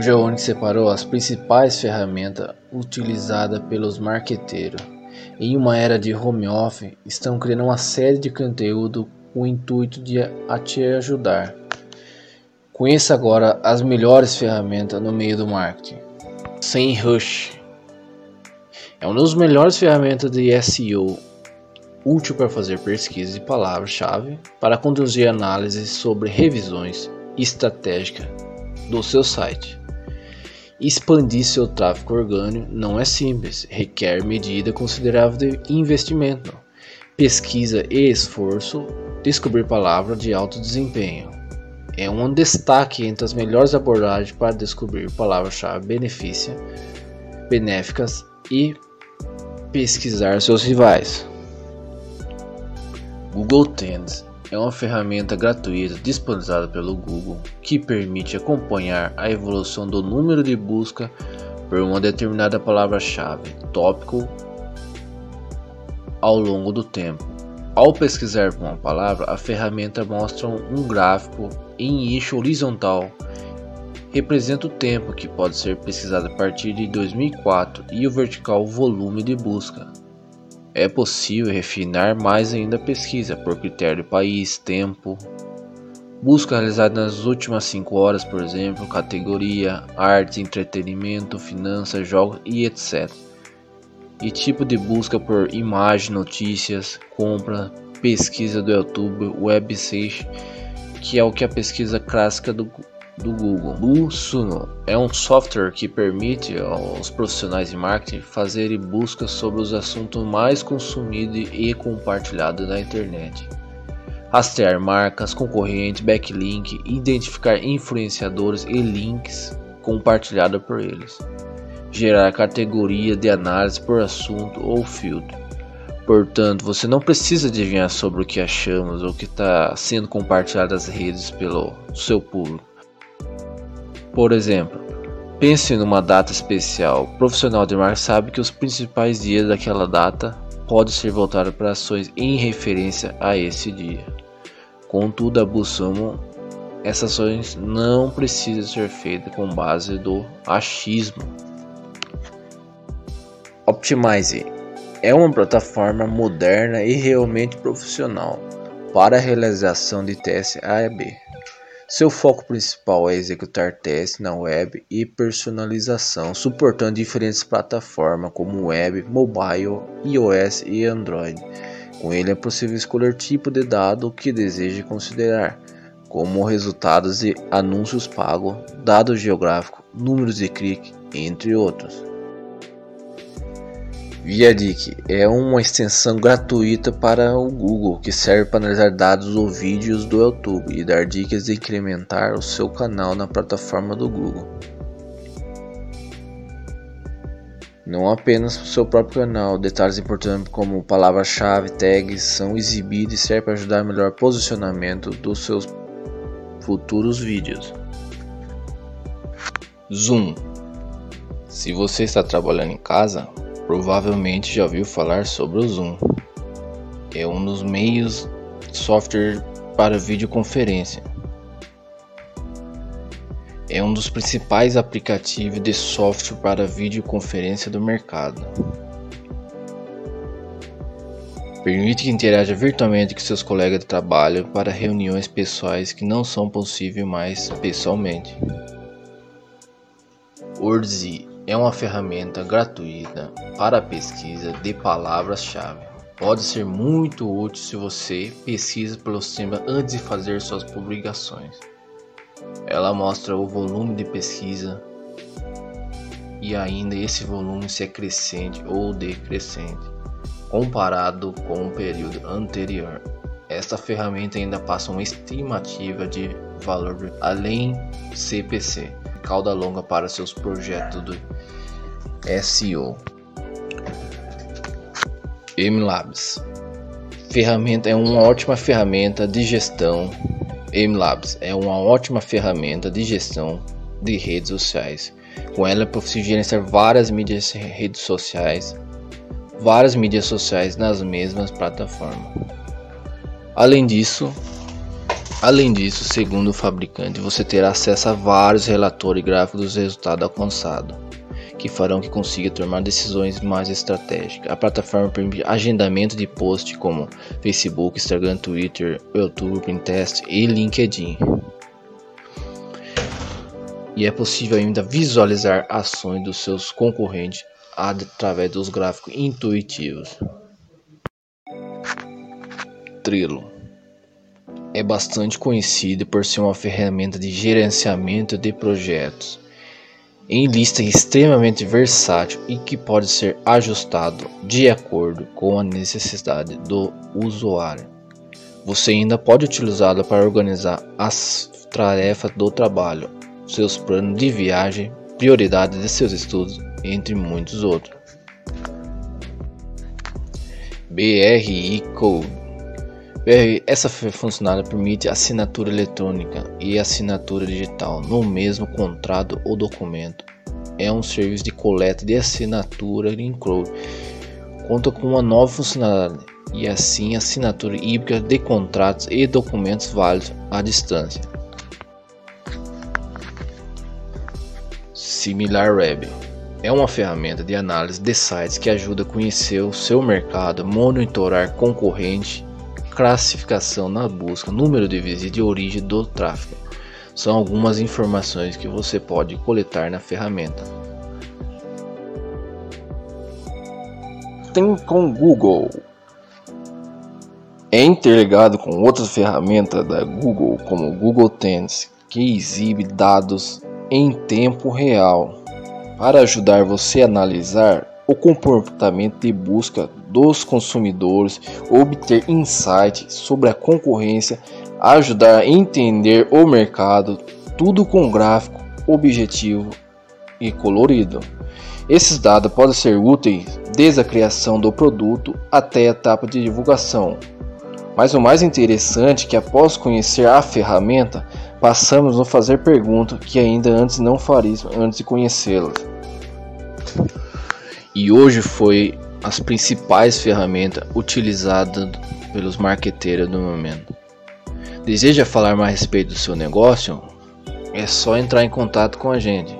O Giovanni separou as principais ferramentas utilizadas pelos marqueteiros. Em uma era de home office, estão criando uma série de conteúdo com o intuito de a te ajudar. Conheça agora as melhores ferramentas no meio do marketing. Sem Rush é uma das melhores ferramentas de SEO útil para fazer pesquisa de palavras-chave para conduzir análises sobre revisões estratégicas do seu site. Expandir seu tráfego orgânico não é simples, requer medida considerável de investimento, pesquisa e esforço. Descobrir palavras de alto desempenho é um destaque entre as melhores abordagens para descobrir palavras-chave benéficas e pesquisar seus rivais. Google Trends é uma ferramenta gratuita disponibilizada pelo Google que permite acompanhar a evolução do número de busca por uma determinada palavra-chave, tópico, ao longo do tempo. Ao pesquisar por uma palavra, a ferramenta mostra um gráfico em eixo horizontal representa o tempo que pode ser pesquisado a partir de 2004 e o vertical o volume de busca. É possível refinar mais ainda a pesquisa por critério país, tempo, busca realizada nas últimas 5 horas, por exemplo, categoria, arte, entretenimento, finanças, jogos e etc. E tipo de busca por imagem, notícias, compra, pesquisa do YouTube, web search, que é o que a pesquisa clássica do do Google. O Suno é um software que permite aos profissionais de marketing fazerem buscas sobre os assuntos mais consumidos e compartilhados na internet. Rastrear marcas, concorrentes, backlink, identificar influenciadores e links compartilhados por eles. Gerar categoria de análise por assunto ou filtro. Portanto, você não precisa adivinhar sobre o que achamos ou o que está sendo compartilhado nas redes pelo seu público. Por exemplo, pense numa data especial. O profissional de marketing sabe que os principais dias daquela data podem ser voltados para ações em referência a esse dia. Contudo, a Bussumo, essas ações não precisam ser feitas com base do achismo. Optimize é uma plataforma moderna e realmente profissional para a realização de testes A e B. Seu foco principal é executar testes na web e personalização, suportando diferentes plataformas como web, mobile, iOS e Android. Com ele é possível escolher tipo de dado que deseja considerar, como resultados de anúncios pagos, dados geográficos, números de clique, entre outros. Viadic é uma extensão gratuita para o Google que serve para analisar dados ou vídeos do YouTube e dar dicas de incrementar o seu canal na plataforma do Google. Não apenas para o seu próprio canal, detalhes importantes como palavra-chave, tags são exibidos e servem para ajudar a melhor posicionamento dos seus futuros vídeos. Zoom. Se você está trabalhando em casa, provavelmente já ouviu falar sobre o Zoom. É um dos meios software para videoconferência. É um dos principais aplicativos de software para videoconferência do mercado. Permite que interaja virtualmente com seus colegas de trabalho para reuniões pessoais que não são possíveis mais pessoalmente. Urzi é uma ferramenta gratuita para pesquisa de palavras-chave. Pode ser muito útil se você pesquisa pelos temas antes de fazer suas publicações. Ela mostra o volume de pesquisa e ainda esse volume se é crescente ou decrescente comparado com o período anterior. Esta ferramenta ainda passa uma estimativa de valor além CPC cauda longa para seus projetos do SEO. MLabs ferramenta é uma ótima ferramenta de gestão. MLabs é uma ótima ferramenta de gestão de redes sociais. Com ela é possível gerenciar várias mídias redes sociais, várias mídias sociais nas mesmas plataformas. Além disso, Além disso, segundo o fabricante, você terá acesso a vários relatórios gráficos dos resultados alcançados, que farão que consiga tomar decisões mais estratégicas. A plataforma permite agendamento de posts como Facebook, Instagram, Twitter, YouTube, Pinterest e LinkedIn. E é possível ainda visualizar ações dos seus concorrentes através dos gráficos intuitivos. Trello é bastante conhecido por ser uma ferramenta de gerenciamento de projetos em lista extremamente versátil e que pode ser ajustado de acordo com a necessidade do usuário. Você ainda pode utilizá-la para organizar as tarefas do trabalho, seus planos de viagem, prioridades de seus estudos, entre muitos outros. BRI Code essa funcionalidade permite assinatura eletrônica e assinatura digital no mesmo contrato ou documento. É um serviço de coleta de assinatura em cloud. Conta com uma nova funcionalidade e assim assinatura híbrida de contratos e documentos válidos à distância. SimilarWeb é uma ferramenta de análise de sites que ajuda a conhecer o seu mercado, monitorar concorrente classificação na busca, número de visitas e origem do tráfego. São algumas informações que você pode coletar na ferramenta. Tem com Google. É interligado com outras ferramentas da Google, como o Google Trends, que exibe dados em tempo real para ajudar você a analisar o comportamento de busca dos consumidores, obter insights sobre a concorrência, ajudar a entender o mercado, tudo com gráfico objetivo e colorido. Esses dados podem ser úteis desde a criação do produto até a etapa de divulgação. Mas o mais interessante é que após conhecer a ferramenta, passamos a fazer perguntas que ainda antes não faríamos antes de conhecê-la e hoje foi as principais ferramentas utilizadas pelos marqueteiros no momento. Deseja falar mais a respeito do seu negócio? É só entrar em contato com a gente.